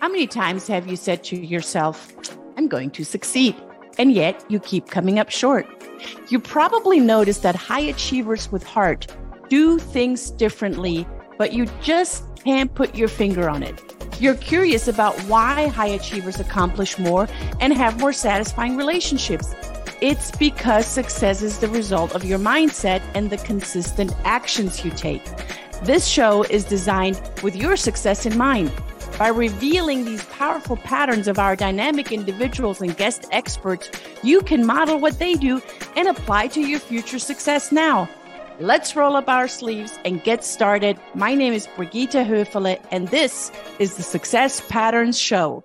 How many times have you said to yourself, I'm going to succeed? And yet you keep coming up short. You probably noticed that high achievers with heart do things differently, but you just can't put your finger on it. You're curious about why high achievers accomplish more and have more satisfying relationships. It's because success is the result of your mindset and the consistent actions you take. This show is designed with your success in mind. By revealing these powerful patterns of our dynamic individuals and guest experts, you can model what they do and apply to your future success now. Let's roll up our sleeves and get started. My name is Brigitte Höfele, and this is the Success Patterns Show.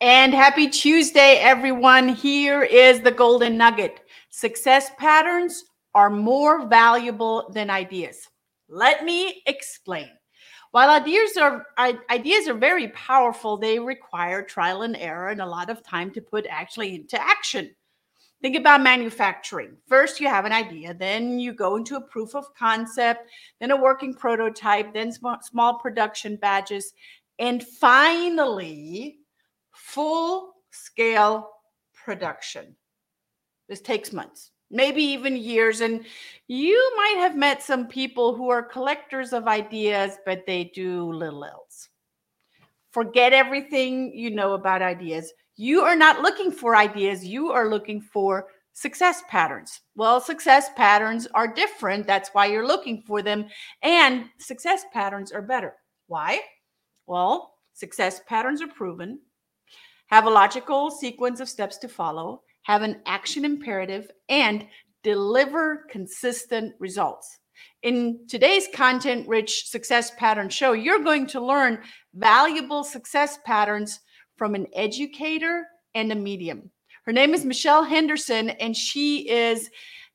And happy Tuesday, everyone. Here is the golden nugget success patterns are more valuable than ideas. Let me explain. While ideas are ideas are very powerful, they require trial and error and a lot of time to put actually into action. Think about manufacturing. First, you have an idea, then you go into a proof of concept, then a working prototype, then small, small production batches, and finally, full scale production. This takes months maybe even years. And you might have met some people who are collectors of ideas, but they do little else. Forget everything you know about ideas. You are not looking for ideas, you are looking for success patterns. Well, success patterns are different. That's why you're looking for them. And success patterns are better. Why? Well, success patterns are proven, have a logical sequence of steps to follow, have an action imperative, and deliver consistent results. In today's content rich success pattern show, you're going to learn valuable success patterns from an educator and a medium. Her name is Michelle Henderson, and she is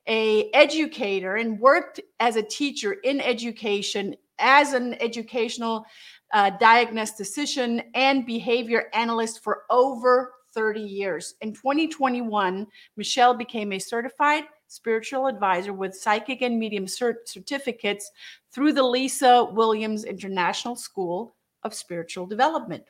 a educator and worked as a teacher in education as an educational uh, diagnostician and behavior analyst for over 30 years. In 2021, Michelle became a certified spiritual advisor with psychic and medium cert- certificates through the Lisa Williams International School of Spiritual Development.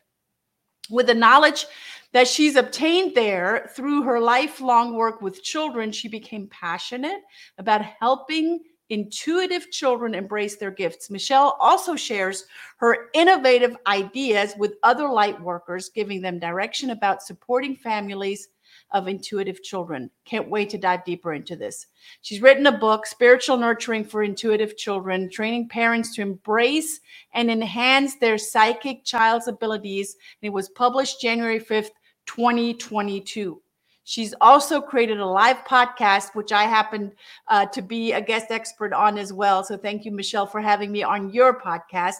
With the knowledge that she's obtained there through her lifelong work with children, she became passionate about helping intuitive children embrace their gifts. Michelle also shares her innovative ideas with other light workers, giving them direction about supporting families of intuitive children. Can't wait to dive deeper into this. She's written a book, Spiritual Nurturing for Intuitive Children, training parents to embrace and enhance their psychic child's abilities. And it was published January 5th, 2022. She's also created a live podcast, which I happen uh, to be a guest expert on as well. So thank you, Michelle, for having me on your podcast.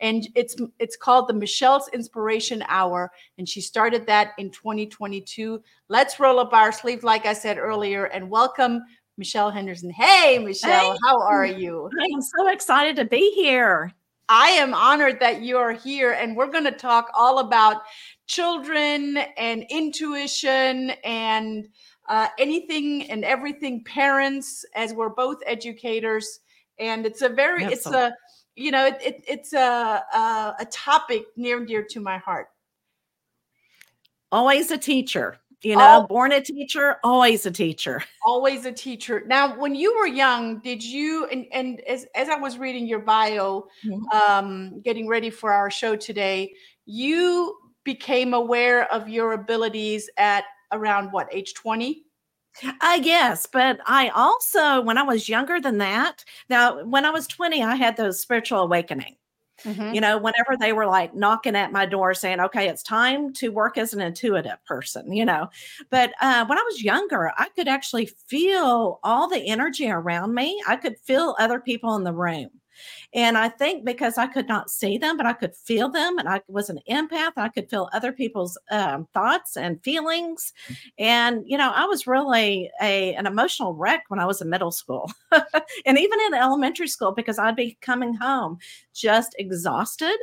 And it's it's called the Michelle's Inspiration Hour, and she started that in 2022. Let's roll up our sleeves, like I said earlier, and welcome Michelle Henderson. Hey, Michelle, hey. how are you? I am so excited to be here. I am honored that you are here, and we're going to talk all about children and intuition and uh, anything and everything parents as we're both educators. And it's a very it's a you know it, it, it's a, a a topic near and dear to my heart. Always a teacher you know oh, born a teacher always a teacher. Always a teacher. Now when you were young did you and, and as, as i was reading your bio mm-hmm. um, getting ready for our show today you became aware of your abilities at around what age 20 I guess, but I also, when I was younger than that, now when I was 20, I had those spiritual awakening. Mm-hmm. You know, whenever they were like knocking at my door saying, okay, it's time to work as an intuitive person, you know. But uh, when I was younger, I could actually feel all the energy around me. I could feel other people in the room. And I think because I could not see them, but I could feel them, and I was an empath, I could feel other people's um, thoughts and feelings. And you know, I was really a an emotional wreck when I was in middle school, and even in elementary school because I'd be coming home just exhausted,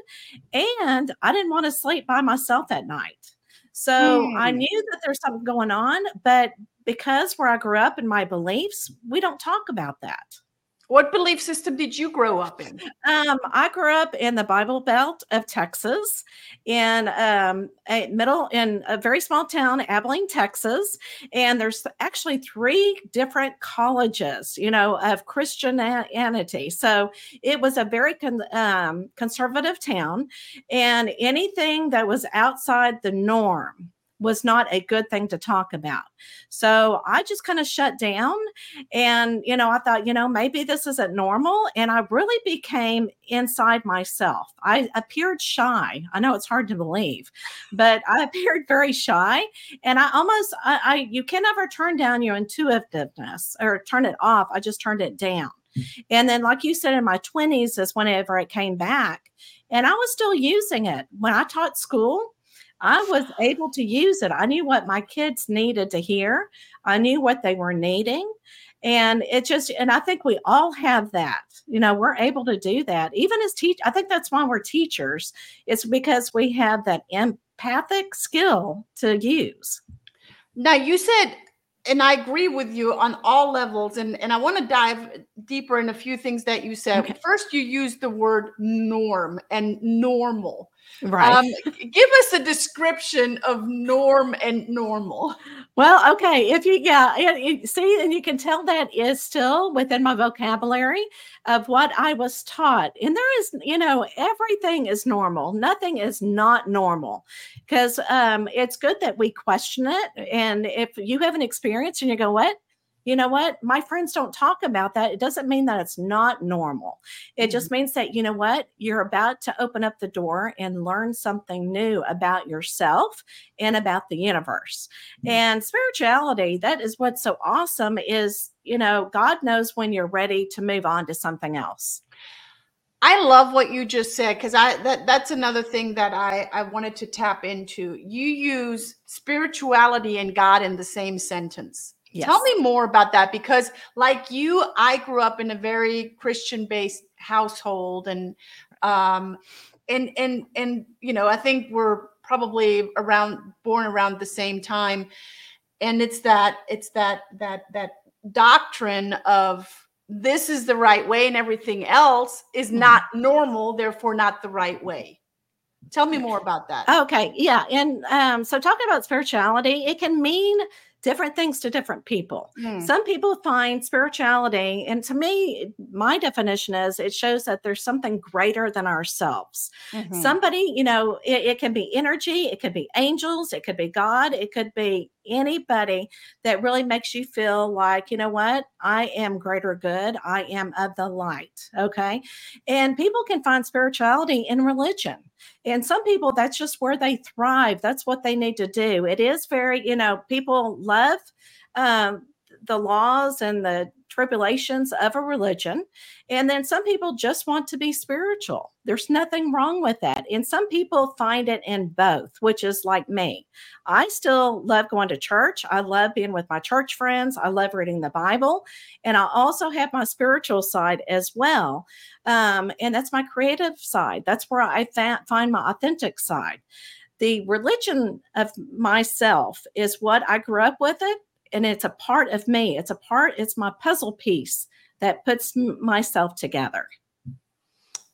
and I didn't want to sleep by myself at night. So I hmm. knew that there's something going on, but because where I grew up and my beliefs, we don't talk about that. What belief system did you grow up in? Um, I grew up in the Bible Belt of Texas, in um, a middle in a very small town, Abilene, Texas, and there's actually three different colleges, you know, of Christianity. So it was a very con- um, conservative town, and anything that was outside the norm was not a good thing to talk about. So I just kind of shut down. And, you know, I thought, you know, maybe this isn't normal. And I really became inside myself. I appeared shy. I know it's hard to believe, but I appeared very shy. And I almost, I, I you can never turn down your intuitiveness or turn it off. I just turned it down. And then, like you said, in my 20s is whenever it came back. And I was still using it. When I taught school, I was able to use it. I knew what my kids needed to hear, I knew what they were needing. And it just, and I think we all have that. You know, we're able to do that. Even as teach, I think that's why we're teachers. It's because we have that empathic skill to use. Now, you said and I agree with you on all levels. And, and I want to dive deeper in a few things that you said. Okay. First, you used the word norm and normal. Right. Um, give us a description of norm and normal. Well, okay. If you, yeah, you, see, and you can tell that is still within my vocabulary of what I was taught. And there is, you know, everything is normal, nothing is not normal because um, it's good that we question it. And if you have an experience and you go, what? you know what? My friends don't talk about that. It doesn't mean that it's not normal. It mm-hmm. just means that, you know what? You're about to open up the door and learn something new about yourself and about the universe. Mm-hmm. And spirituality, that is what's so awesome is, you know, God knows when you're ready to move on to something else. I love what you just said because I that that's another thing that I I wanted to tap into. You use spirituality and God in the same sentence. Yes. Tell me more about that because, like you, I grew up in a very Christian-based household, and um, and and and you know, I think we're probably around born around the same time, and it's that it's that that that doctrine of this is the right way and everything else is mm-hmm. not normal, therefore not the right way. Tell me more about that. Okay, yeah, and um, so talking about spirituality, it can mean different things to different people. Mm. Some people find spirituality, and to me, my definition is it shows that there's something greater than ourselves. Mm-hmm. Somebody, you know, it, it, can be energy, it could be angels, it could be God, it could be anybody that really makes you feel like, you know what, I am greater good, I am of the light. Okay. And people can find spirituality in religion. And some people, that's just where they thrive. That's what they need to do. It is very, you know, people love um, the laws and the tribulations of a religion. And then some people just want to be spiritual. There's nothing wrong with that. And some people find it in both, which is like me. I still love going to church. I love being with my church friends. I love reading the Bible. And I also have my spiritual side as well. Um, and that's my creative side. That's where I fa- find my authentic side. The religion of myself is what I grew up with it and it's a part of me. It's a part, it's my puzzle piece that puts myself together.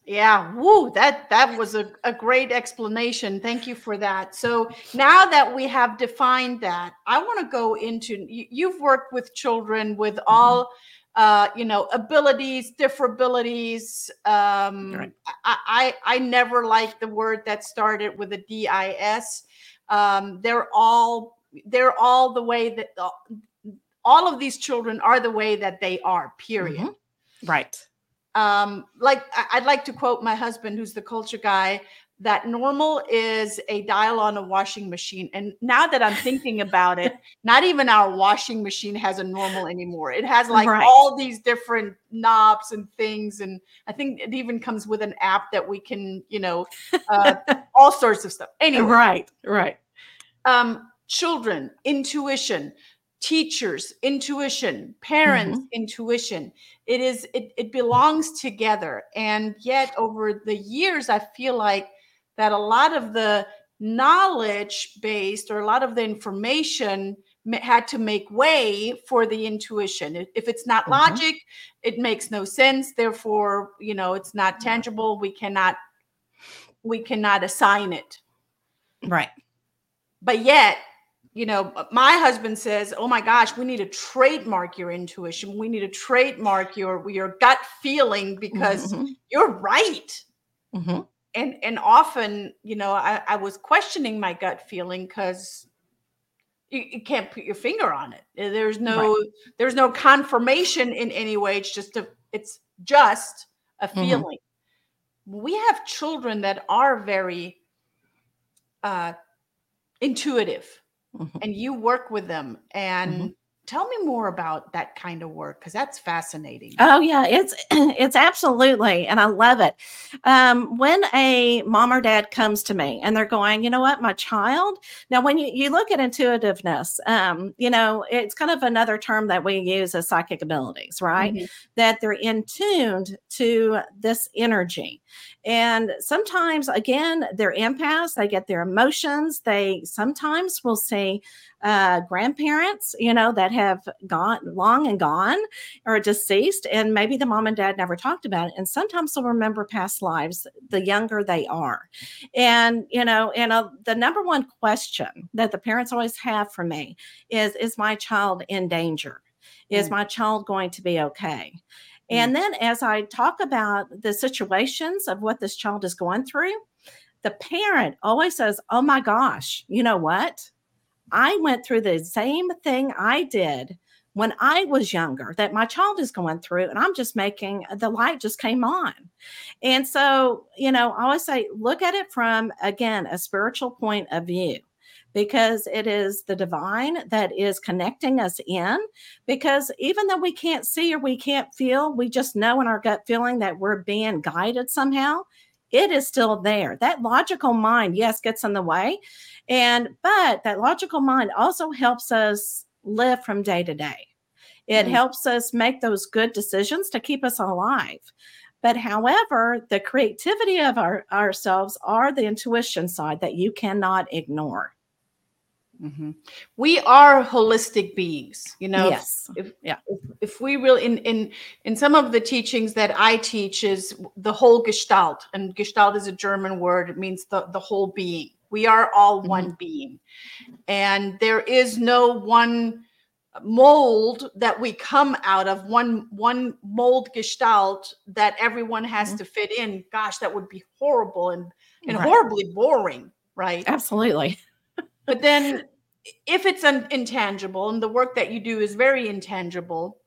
Yeah, woo, that that was a, a great explanation. Thank you for that. So now that we have defined that, I want to go into you, have worked with children with mm-hmm. all mm-hmm. uh, you know, abilities, differabilities. Um right. I, I I never liked the word that started with a D-I-S. Um, they're all they're all the way that all of these children are the way that they are period. Mm-hmm. right. Um like i'd like to quote my husband who's the culture guy that normal is a dial on a washing machine. And now that i'm thinking about it not even our washing machine has a normal anymore. It has like right. all these different knobs and things. And i think it even comes with an app that we can you know uh, all sorts of stuff. Anyway. Right right. Um children, intuition, teachers, intuition, parents, mm-hmm. intuition. It is it, it belongs together. And yet over the years, I feel like that a lot of the knowledge based or a lot of the information had to make way for the intuition. If it's not mm-hmm. logic, it makes no sense. Therefore, you know, it's not tangible. We cannot we cannot assign it. Right. But yet, you know, my husband says, "Oh my gosh, we need to trademark your intuition. We need to trademark your your gut feeling because mm-hmm. you're right." Mm-hmm. And and often, you know, I, I was questioning my gut feeling because you, you, can't put your finger on it. There's no right. there's no confirmation in any way. It's just a it's just a mm-hmm. feeling. Mm-hmm. We have children that are very uh, intuitive, mm-hmm. and you work with them, and mm-hmm. tell me more about that kind of work because that's fascinating. Oh yeah it's it's absolutely and i love it. Um, when a mom or dad comes to me and they're going you know what my child? Now when you, you look at intuitiveness um, you know it's kind of another term that we use as psychic abilities right? Mm-hmm. that they're in tuned to this energy and sometimes again they're empaths they get their emotions they sometimes will see uh, grandparents, you know, that have gone long and gone or deceased, and maybe the mom and dad never talked about it. And sometimes they'll remember past lives the younger they are. And, you know, and uh, the number one question that the parents always have for me is Is my child in danger? Is my child going to be okay? Mm. And then as I talk about the situations of what this child is going through, the parent always says, Oh my gosh, you know what? I went through the same thing I did when I was younger that my child is going through, and I'm just making the light just came on. And so, you know, I always say, look at it from again a spiritual point of view because it is the divine that is connecting us in. Because even though we can't see or we can't feel, we just know in our gut feeling that we're being guided somehow it is still there. That logical mind, yes, gets in the way. And, but that logical mind also helps us live from day to day. It mm-hmm. helps us make those good decisions to keep us alive. But however, the creativity of our, ourselves are the intuition side that you cannot ignore. Mm-hmm. We are holistic beings, you know. Yes. If, yeah. If, if, we really in in in some of the teachings that I teach is the whole Gestalt, and Gestalt is a German word. It means the the whole being. We are all mm-hmm. one being, and there is no one mold that we come out of one one mold gestalt that everyone has mm-hmm. to fit in gosh that would be horrible and and right. horribly boring right absolutely but then if it's an intangible and the work that you do is very intangible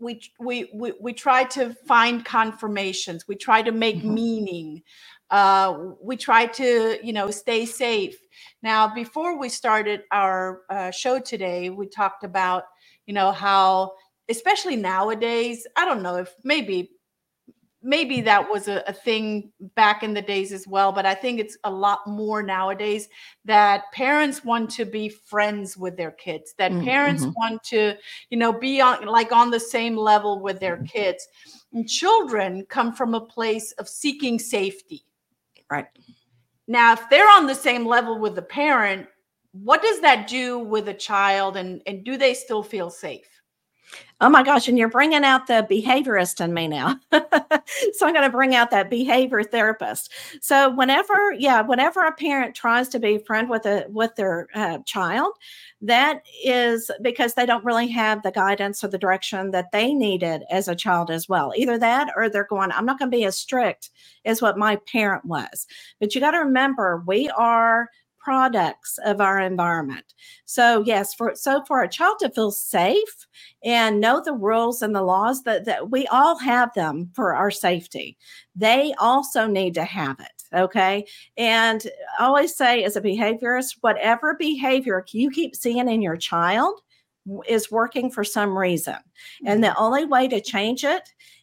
we we we, we try to find confirmations. We try to make mm-hmm. meaning. Uh, we try to you know stay safe. Now before we started our uh, show today we talked about you know how especially nowadays i don't know if maybe maybe that was a, a, thing back in the days as well but i think it's a lot more nowadays that parents want to be friends with their kids that mm, parents mm-hmm. want to you know be on like on the same level with their kids. And children come from a place of seeking safety. Right. Now if they're on the same level with the parent what does that do with a child and and do they still feel safe Oh my gosh, and you're bringing out the behaviorist in me now. so I'm going to bring out that behavior therapist. So whenever, yeah, whenever a parent tries to be friend with a with their uh, child, that is because they don't really have the guidance or the direction that they needed as a child as well. Either that or they're going, I'm not going to be as strict as what my parent was. But you got to remember, we are products of our environment. So yes, for so for a child to feel safe and know the rules and the laws that, that we all have them for our safety, they also need to have it. Okay. And I always say as a behaviorist, whatever behavior you keep seeing in your child is working for some reason. And the mm-hmm. only way to change it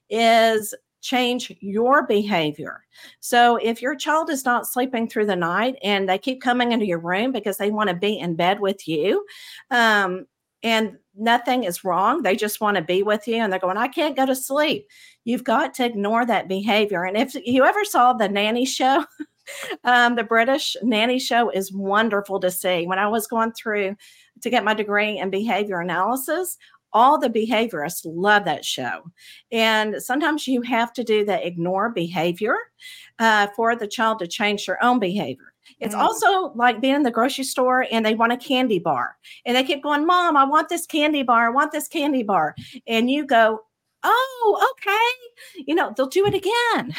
is change your behavior. So if your child is not sleeping through the night and they keep coming into your room because they want to be in bed with you, um, and nothing is wrong, they just want to be with you and they're going, I can't go to sleep. You've got to ignore that behavior. And if you ever saw the nanny show, um, the British nanny show is wonderful to see. When I was going through to get my degree in behavior analysis all the behaviorists love that show. And sometimes you have to do the ignore behavior uh, for the child to change their own behavior. It's mm. also like being in the grocery store and they want a candy bar and they keep going, Mom, I want this candy bar. I want this candy bar. And you go, Oh, okay. You know, they'll do it again.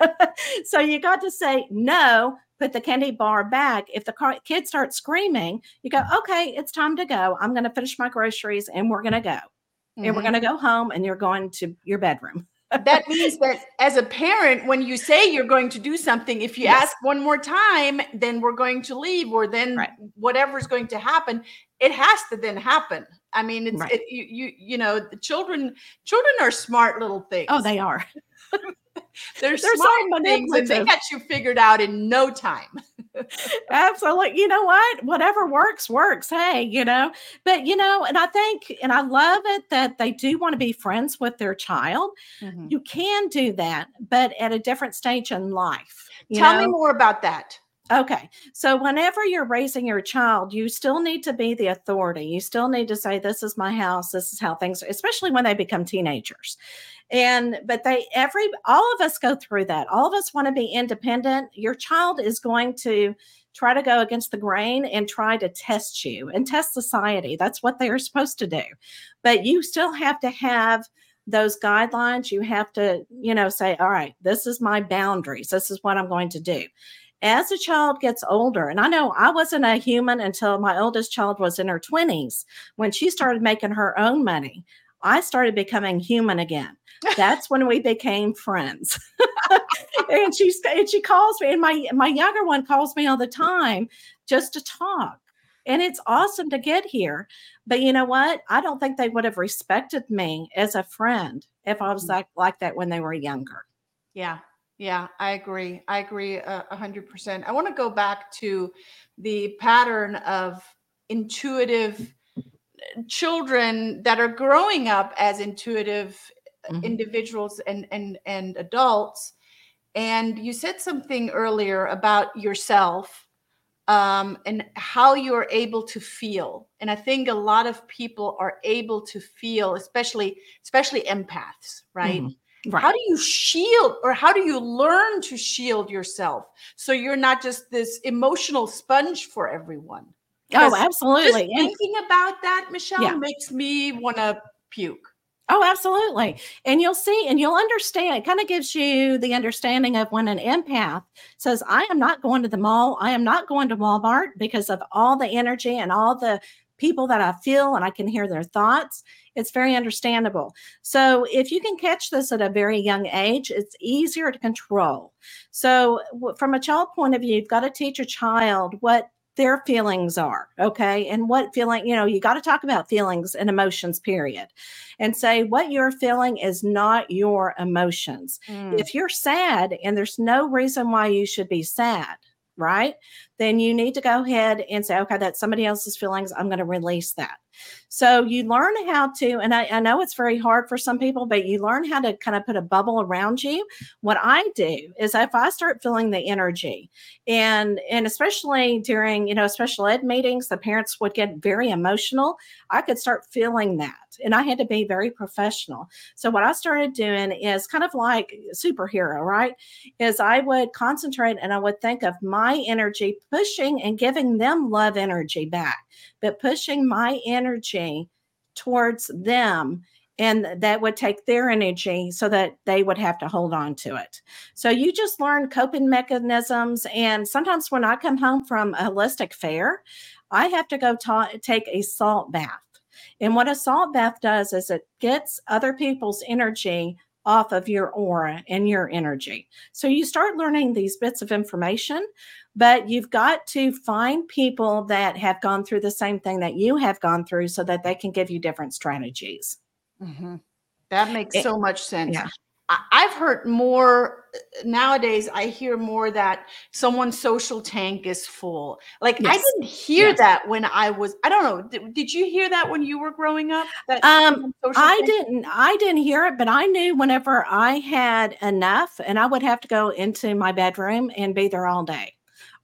so you got to say, No, put the candy bar back. If the car, kid starts screaming, you go, okay, it's time to go. I'm going to finish my groceries and we're going to go. Mm-hmm. And we're mm-hmm. going to go home and you're going to your bedroom. that means that as a parent, when you say you're going to do something, if you yes. ask one more time, then we're going to leave, or then right. whatever's going to happen, it has to then happen. I mean, it's right. it, you, you you know, the children children are smart little things. Oh, they are. They're, They're smart things and they got you figured out in no time. Absolutely. You know what? Whatever works, works. Hey, you know, but you know, and I think, and I love it that they do want to be friends with their child. Mm-hmm. You can do that, but at a different stage in life. Tell know? me more about that. Okay. So whenever you're raising your child, you still need to be the authority. You still need to say, This is my house. This is how things, especially when they become teenagers and but they every all of us go through that all of us want to be independent your child is going to try to go against the grain and try to test you and test society that's what they're supposed to do but you still have to have those guidelines you have to you know say all right this is my boundaries this is what i'm going to do as a child gets older, and I know I wasn't a human until my oldest child was in her 20s when she started making her own money. I started becoming human again. That's when we became friends. and she and she calls me, and my my younger one calls me all the time just to talk. And it's awesome to get here. But you know what? I don't think they would have respected me as a friend if I was mm. like, like that when they were younger. Yeah. Yeah, I agree. I agree a hundred percent. I want to go back to the pattern of intuitive children that are growing up as intuitive mm-hmm. individuals and and and adults and you said something earlier about yourself um, and how you're able to feel and i think a lot of people are able to feel especially especially empaths right mm-hmm. Right. How do you shield or how do you learn to shield yourself so you're not just this emotional sponge for everyone? Oh, absolutely. thinking about that, Michelle, yeah. makes me want to puke. Oh, absolutely. And you'll see and you'll understand. It kind of gives you the understanding of when an empath says, I am not going to the mall. I am not going to Walmart because of all the energy and all the people that I feel and I can hear their thoughts. It's very understandable. So, if you can catch this at a very young age, it's easier to control. So, from a child point of view, you've got to teach a child what their feelings are okay and what feeling you know you got to talk about feelings and emotions period and say what you're feeling is not your emotions mm. if you're sad and there's no reason why you should be sad right? Then you need to go ahead and say okay that's somebody else's feelings i'm going to release that so you learn how to, and I, I, know it's very hard for some people, but you learn how to kind of put a bubble around you. What I do is if I start feeling the energy, and and especially during you know special ed meetings, the parents would get very emotional. I could start feeling that, and I had to be very professional. So what I started doing is kind of like superhero, right? Is I would concentrate and I would think of my energy pushing and giving them love energy back but pushing my energy towards them and that would take their energy so that they would have to hold on to it. So you just learn coping mechanisms. And sometimes when I come home from a holistic fair, I have to go ta- take a salt bath. And what a salt bath does is it gets other people's energy off of your aura and your energy. So you start learning these bits of information but you've got to find people that have gone through the same thing that you have gone through so that they can give you different strategies. Mm-hmm. That makes it, so much sense. Yeah. I've heard more nowadays. I hear more that someone's social tank is full. Like yes. I didn't hear yes. that when I was. I don't know. Did, did, you hear that when you were growing up? That um, I tank? didn't. I didn't hear it, but I knew whenever I had enough, and I would have to go into my bedroom and be there all day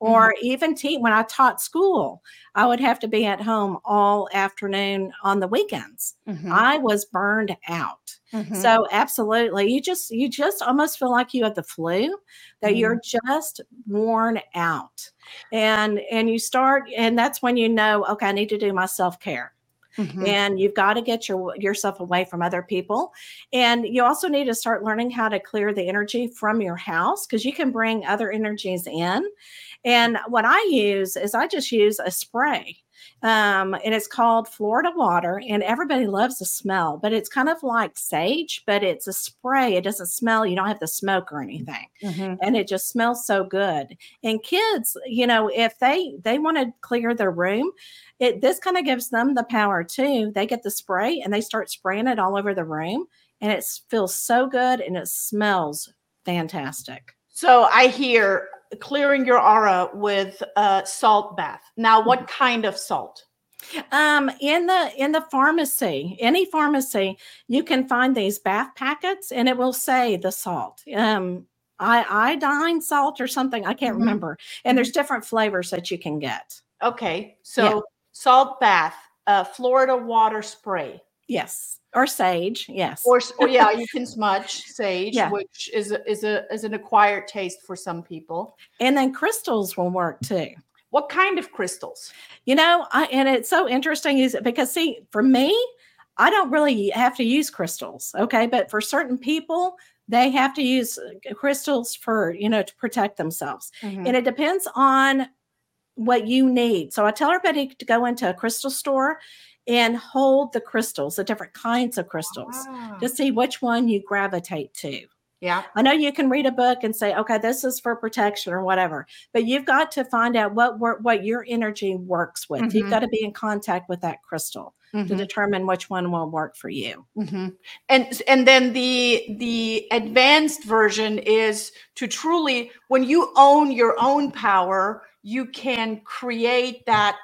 or mm-hmm. even te- when I taught school, I would have to be at home all afternoon on the weekends. Mm-hmm. I was burned out. Mm-hmm. So absolutely, you just you just almost feel like you have the flu, that you're mm-hmm. just worn out, and and you start, and that's when you know, okay, I need to do my self care. Mm-hmm. And you've got to get your yourself away from other people. And you also need to start learning how to clear the energy from your house because you can bring other energies in. And what I use is I just use a spray um, and it's called Florida Water. And everybody loves the smell, but it's kind of like sage, but it's a spray. It doesn't smell. You don't have the smoke or anything, mm-hmm. and it just smells so good. And kids, you know, if they they want to clear their room, it this kind of gives them the power too. They get the spray and they start spraying it all over the room, and it feels so good and it smells fantastic. So I hear clearing your aura with a salt bath. Now, what mm-hmm. kind of salt? Um, in the in the pharmacy, any pharmacy, you can find these bath packets, and it will say the salt. Um, I, iodine salt or something. I can't mm-hmm. remember. And there's mm-hmm. different flavors that you can get. Okay, so yeah. salt bath, uh, Florida water spray. Yes or sage yes. Or, or yeah you can smudge sage yeah. which is a, is a is an acquired taste for some people. And then crystals will work too. What kind of crystals? You know I, and it's so interesting is because see for me i don't really have to use crystals okay? But for certain people they have to use uh, crystals for you know to protect themselves. Mm-hmm. and it depends on what you need. So i tell everybody to go into a crystal store and hold the crystals, the different kinds of crystals, ah. to see which one you gravitate to. Yeah. I know you can read a book and say, okay, this is for protection or whatever, but you've got to find out what what your energy works with. Mm-hmm. You've got to be in contact with that crystal mm-hmm. to determine which one will work for you. Mm-hmm. And and then the the advanced version is to truly when you own your own power, you can create that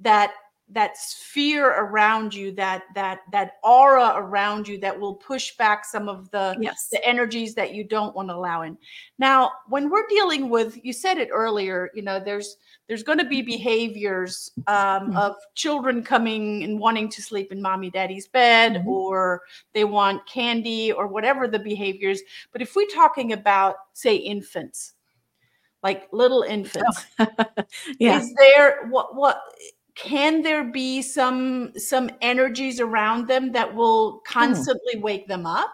that that sphere around you that that that aura around you that will push back some of the yes. the energies that you don't want to allow in now when we're dealing with you said it earlier you know there's there's going to be behaviors um, mm-hmm. of children coming and wanting to sleep in mommy daddy's bed mm-hmm. or they want candy or whatever the behaviors but if we're talking about say infants like little infants oh. yeah. is there what what can there be some some energies around them that will hmm. constantly wake them up?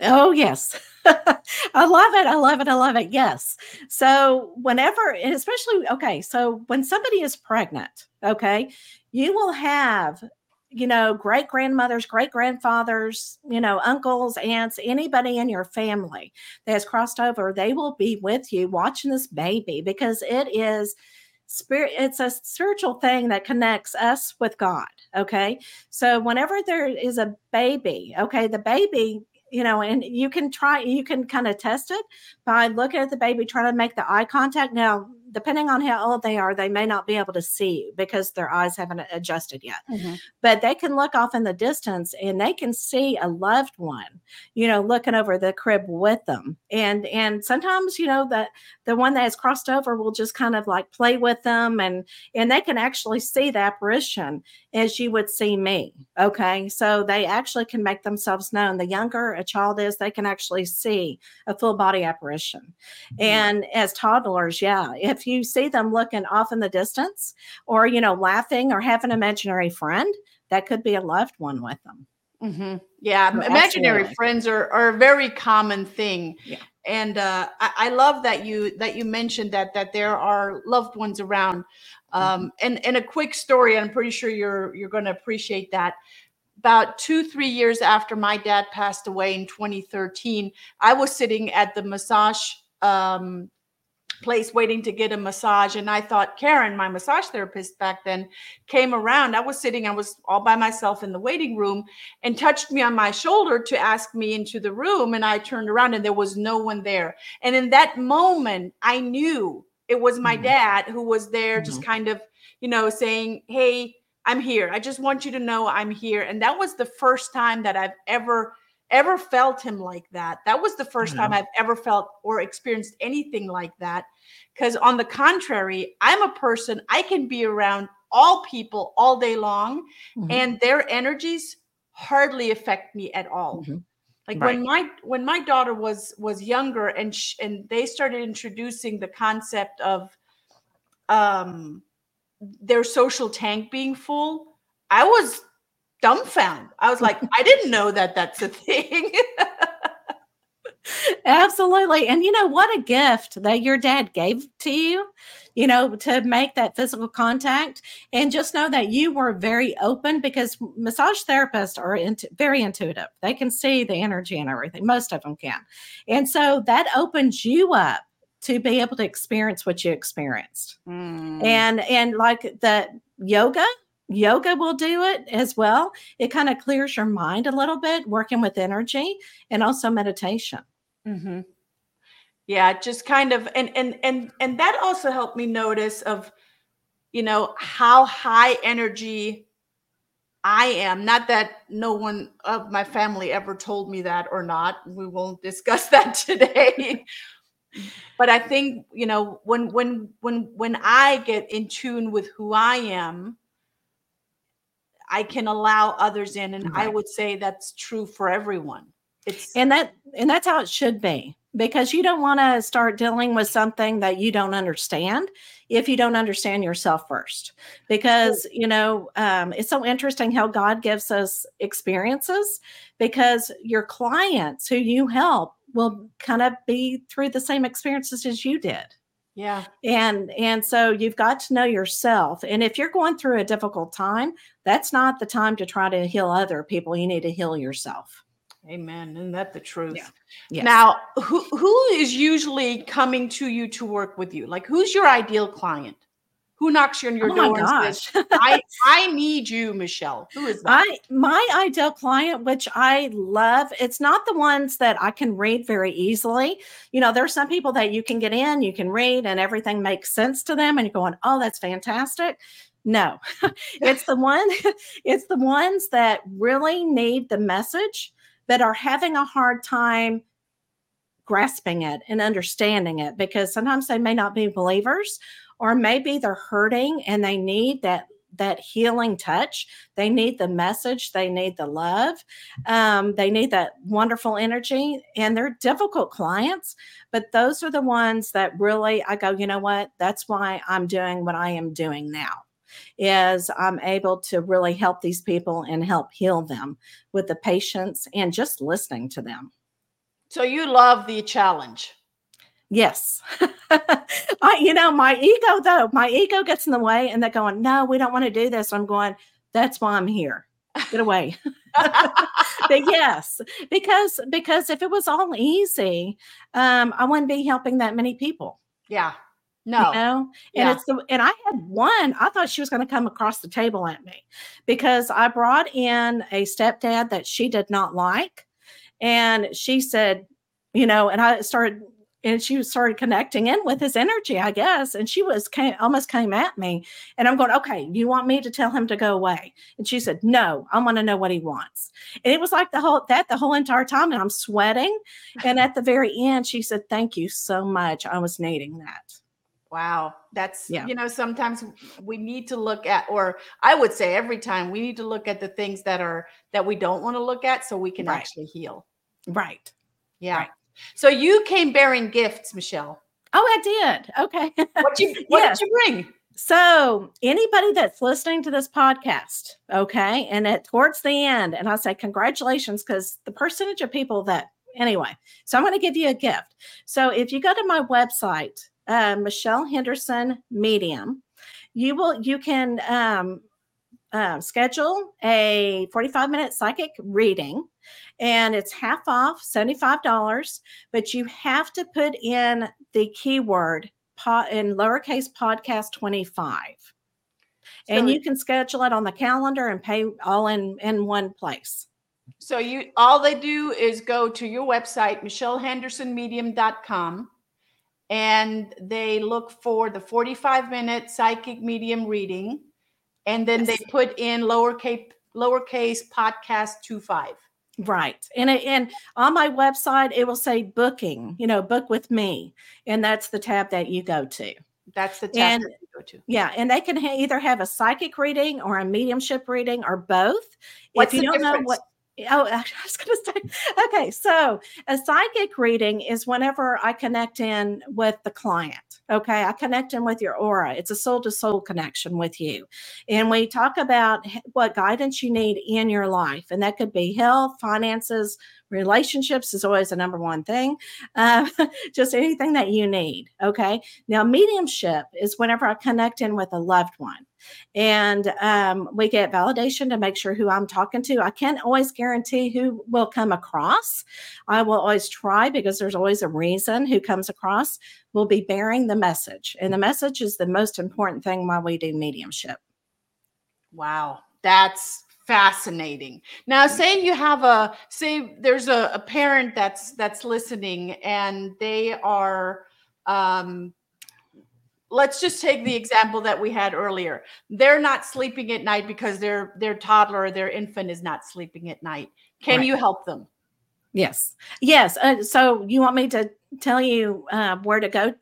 Oh yes. I love it. I love it. I love it. Yes. So whenever and especially okay so when somebody is pregnant okay you will have you know great grandmothers great grandfathers you know uncles aunts anybody in your family that has crossed over they will be with you watching this baby because it is spirit it's a spiritual thing that connects us with god okay? So whenever there is a baby okay the baby you know and you can try you can kind of test it by looking at the baby trying to make the eye contact. Now depending on how old they are, they may not be able to see because their eyes haven't adjusted yet. Mm-hmm. But they can look off in the distance and they can see a loved one, you know, looking over the crib with them. And and sometimes, you know, that the one that has crossed over will just kind of like play with them and and they can actually see the apparition as you would see me. Okay. So they actually can make themselves known. The younger a child is, they can actually see a full body apparition. Mm-hmm. And as toddlers, yeah, if you see them looking off in the distance or, you know, laughing or have an imaginary friend, that could be a loved one with them. Mm-hmm. Yeah, so imaginary absolutely. friends are, are a very common thing. Yeah. And uh, I, I, love that you that you mentioned that that there are loved ones around. Um, mm-hmm. and and a quick story, I'm pretty sure you're you're going to appreciate that. About two three years after my dad passed away in 2013, I was sitting at the massage um, place waiting to get a massage. And I thought Karen, my massage therapist back then, came around. I was sitting, I was all by myself in the waiting room and touched me on my shoulder to ask me into the room. And I turned around and there was no one there. And in that moment, I knew it was my mm-hmm. dad who was there, mm-hmm. just kind of, you know, saying, Hey, I'm here. I just want you to know I'm here. And that was the first time that I've ever ever felt him like that. That was the first time I've ever felt or experienced anything like that. Because, on the contrary, I'm a person, I can be around all people all day long, mm-hmm. and their energies hardly affect me at all. Mm-hmm. Like right. when my when my daughter was was younger and sh- and they started introducing the concept of um their social tank being full, I was dumbfounded. I was like, I didn't know that that's a thing. Absolutely. And you know, what a gift that your dad gave to you, you know, to make that physical contact. And just know that you were very open because massage therapists are into, very intuitive. They can see the energy and everything. Most of them can. And so that opens you up to be able to experience what you experienced. Mm. And and like the yoga, yoga will do it as well. It kind of clears your mind a little bit, working with energy and also meditation. Mm-hmm. Yeah, just kind of and and and and that also helped me notice of you know how high energy I am. Not that no one of my family ever told me that or not. We won't discuss that today. but I think, you know, when when when when I get in tune with who I am, I can allow others in and I would say that's true for everyone. It's and that and that's how it should be because you don't want to start dealing with something that you don't understand if you don't understand yourself first. Because you know um, it's so interesting how god gives us experiences because your clients who you help will kind of be through the same experiences as you did yeah and and so you've got to know yourself and if you're going through a difficult time that's not the time to try to heal other people you need to heal yourself Amen. Isn't that the truth? Yeah. Yes. Now, who who is usually coming to you to work with you? Like, who's your ideal client? Who knocks on your oh door and says, I, I need you, Michelle? Who is that? I my ideal client, which I love, it's not the ones that I can read very easily. You know, there's some people that you can get in, you can read, and everything makes sense to them, and you're going, Oh, that's fantastic. No, it's the one, it's the ones that really need the message that are having a hard time grasping it and understanding it because sometimes they may not be believers or maybe they're hurting and they need that that healing touch they need the message they need the love um, they need that wonderful energy and they're difficult clients but those are the ones that really i go you know what that's why i'm doing what i am doing now is I'm able to really help these people and help heal them with the patience and just listening to them. So you love the challenge. Yes. I, you know, my ego though, my ego gets in the way and they're going, no, we don't want to do this. I'm going, that's why I'm here. Get away. but yes, because because if it was all easy, um, I wouldn't be helping that many people. Yeah. No. You know? And yeah. it's the and I had one, I thought she was going to come across the table at me because I brought in a stepdad that she did not like. And she said, you know, and I started and she started connecting in with his energy, I guess. And she was came, almost came at me, and I'm going, okay, you want me to tell him to go away? And she said, no, I want to know what he wants. And it was like the whole that the whole entire time, and I'm sweating. And at the very end, she said, thank you so much. I was needing that. Wow. That's, yeah. you know, sometimes we need to look at, or I would say every time we need to look at the things that are, that we don't want to look at so we can right. actually heal. Right. Yeah. Right. So you came bearing gifts, Michelle. Oh, I did. Okay. What you what yes. did you bring? So anybody that's listening to this podcast, okay, and at towards the end, and I say congratulations because the percentage of people that anyway, so I'm going to give you a gift. So if you go to my website, uh, Michelle Henderson Medium, you will you can um, uh, schedule a 45 minute psychic reading and it's half off $75 but you have to put in the keyword in lowercase podcast 25 so and you can schedule it on the calendar and pay all in in one place. So you all they do is go to your website michellehendersonmedium.com and they look for the 45 minute psychic medium reading and then yes. they put in lowercase lowercase podcast 25 Right. And and on my website it will say booking, you know, book with me. And that's the tab that you go to. That's the tab and, you go to. Yeah, and they can ha- either have a psychic reading or a mediumship reading or both. What's if you don't difference? know what Oh, I was going to say, okay. So a psychic reading is whenever I connect in with the client. Okay. I connect in with your aura. It's a soul to soul connection with you. And we talk about what guidance you need in your life. And that could be health, finances, relationships is always the number one thing. Uh, just anything that you need. Okay. Now, mediumship is whenever I connect in with a loved one and um, we get validation to make sure who I'm talking to. I can't always guarantee who will come across. I will always try because there's always a reason who comes across will be bearing the message. And the message is the most important thing while we do mediumship. Wow. That's fascinating now saying you have a say there's a, a parent that's that's listening and they are um let's just take the example that we had earlier. They're not sleeping at night because their their toddler or their infant is not sleeping at night. Can right. you help them? Yes, yes. Uh, so you want me to tell you uh, where to go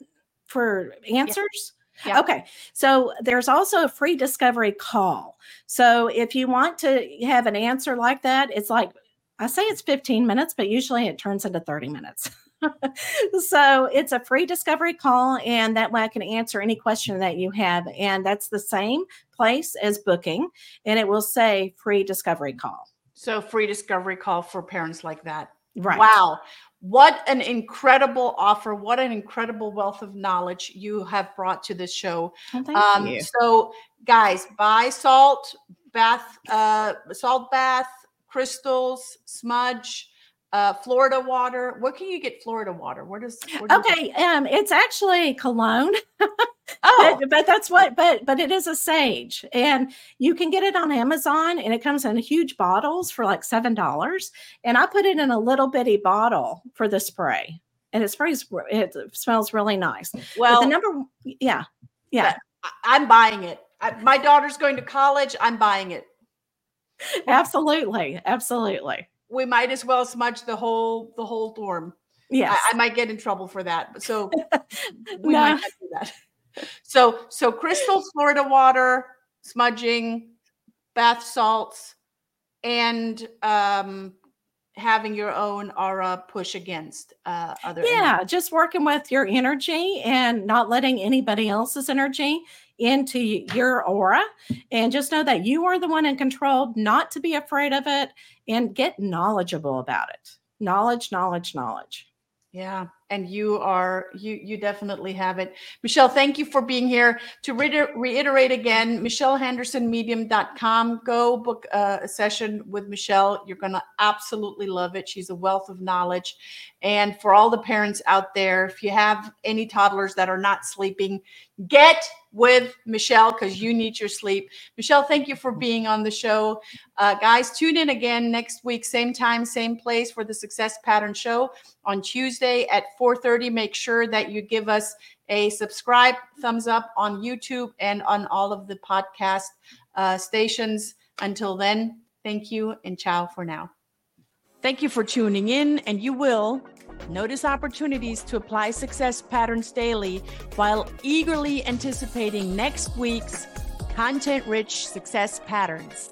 for answers? Yeah. Okay. So there's also a free discovery call. So if you want to have an answer like that, it's like I say it's 15 minutes, but usually it turns into 30 minutes. so it's a free discovery call, and that way I can answer any question that you have. And that's the same place as booking, and it will say free discovery call. So free discovery call for parents like that. Right. Wow. What an incredible offer. What an incredible wealth of knowledge you have brought to this show. Oh, um, so guys, buy salt, bath, uh, salt bath, crystals, smudge, uh, Florida water. What can you get Florida water? Where does where okay? Um, it's actually cologne. oh, but, but, that's what. But but it is a sage, and you can get it on Amazon, and it comes in huge bottles for like seven dollars. And I put it in a little bitty bottle for the spray, and it sprays. It smells really nice. Well, but the number, yeah, yeah. I'm buying it. I, my daughter's going to college. I'm buying it. Absolutely, absolutely we might as well smudge the whole the whole dorm. Yes. I, I might get in trouble for that. So we might not do that. So so crystal Florida water, smudging, bath salts, and um having your own aura push against uh, other yeah energy. just working with your energy and not letting anybody else's energy into your aura and just know that you are the one in control not to be afraid of it and get knowledgeable about it. Knowledge knowledge knowledge. Yeah and you are you you definitely have it. Michelle thank you for being here. To re- reiterate again michellehendersonmedium.com go book a, session with michelle. You're going to absolutely love it. She's a wealth of knowledge. And for all the parents out there if you have any toddlers that are not sleeping get with Michelle because you need your sleep. Michelle, thank you for being on the show. Uh, guys, tune in again next week, same time, same place for the Success Pattern Show on Tuesday at 4:30. Make sure that you give us a subscribe, thumbs up on YouTube and on all of the podcast uh, stations. Until then, thank you and ciao for now. Thank you for tuning in, and you will Notice opportunities to apply success patterns daily while eagerly anticipating next week's content rich success patterns.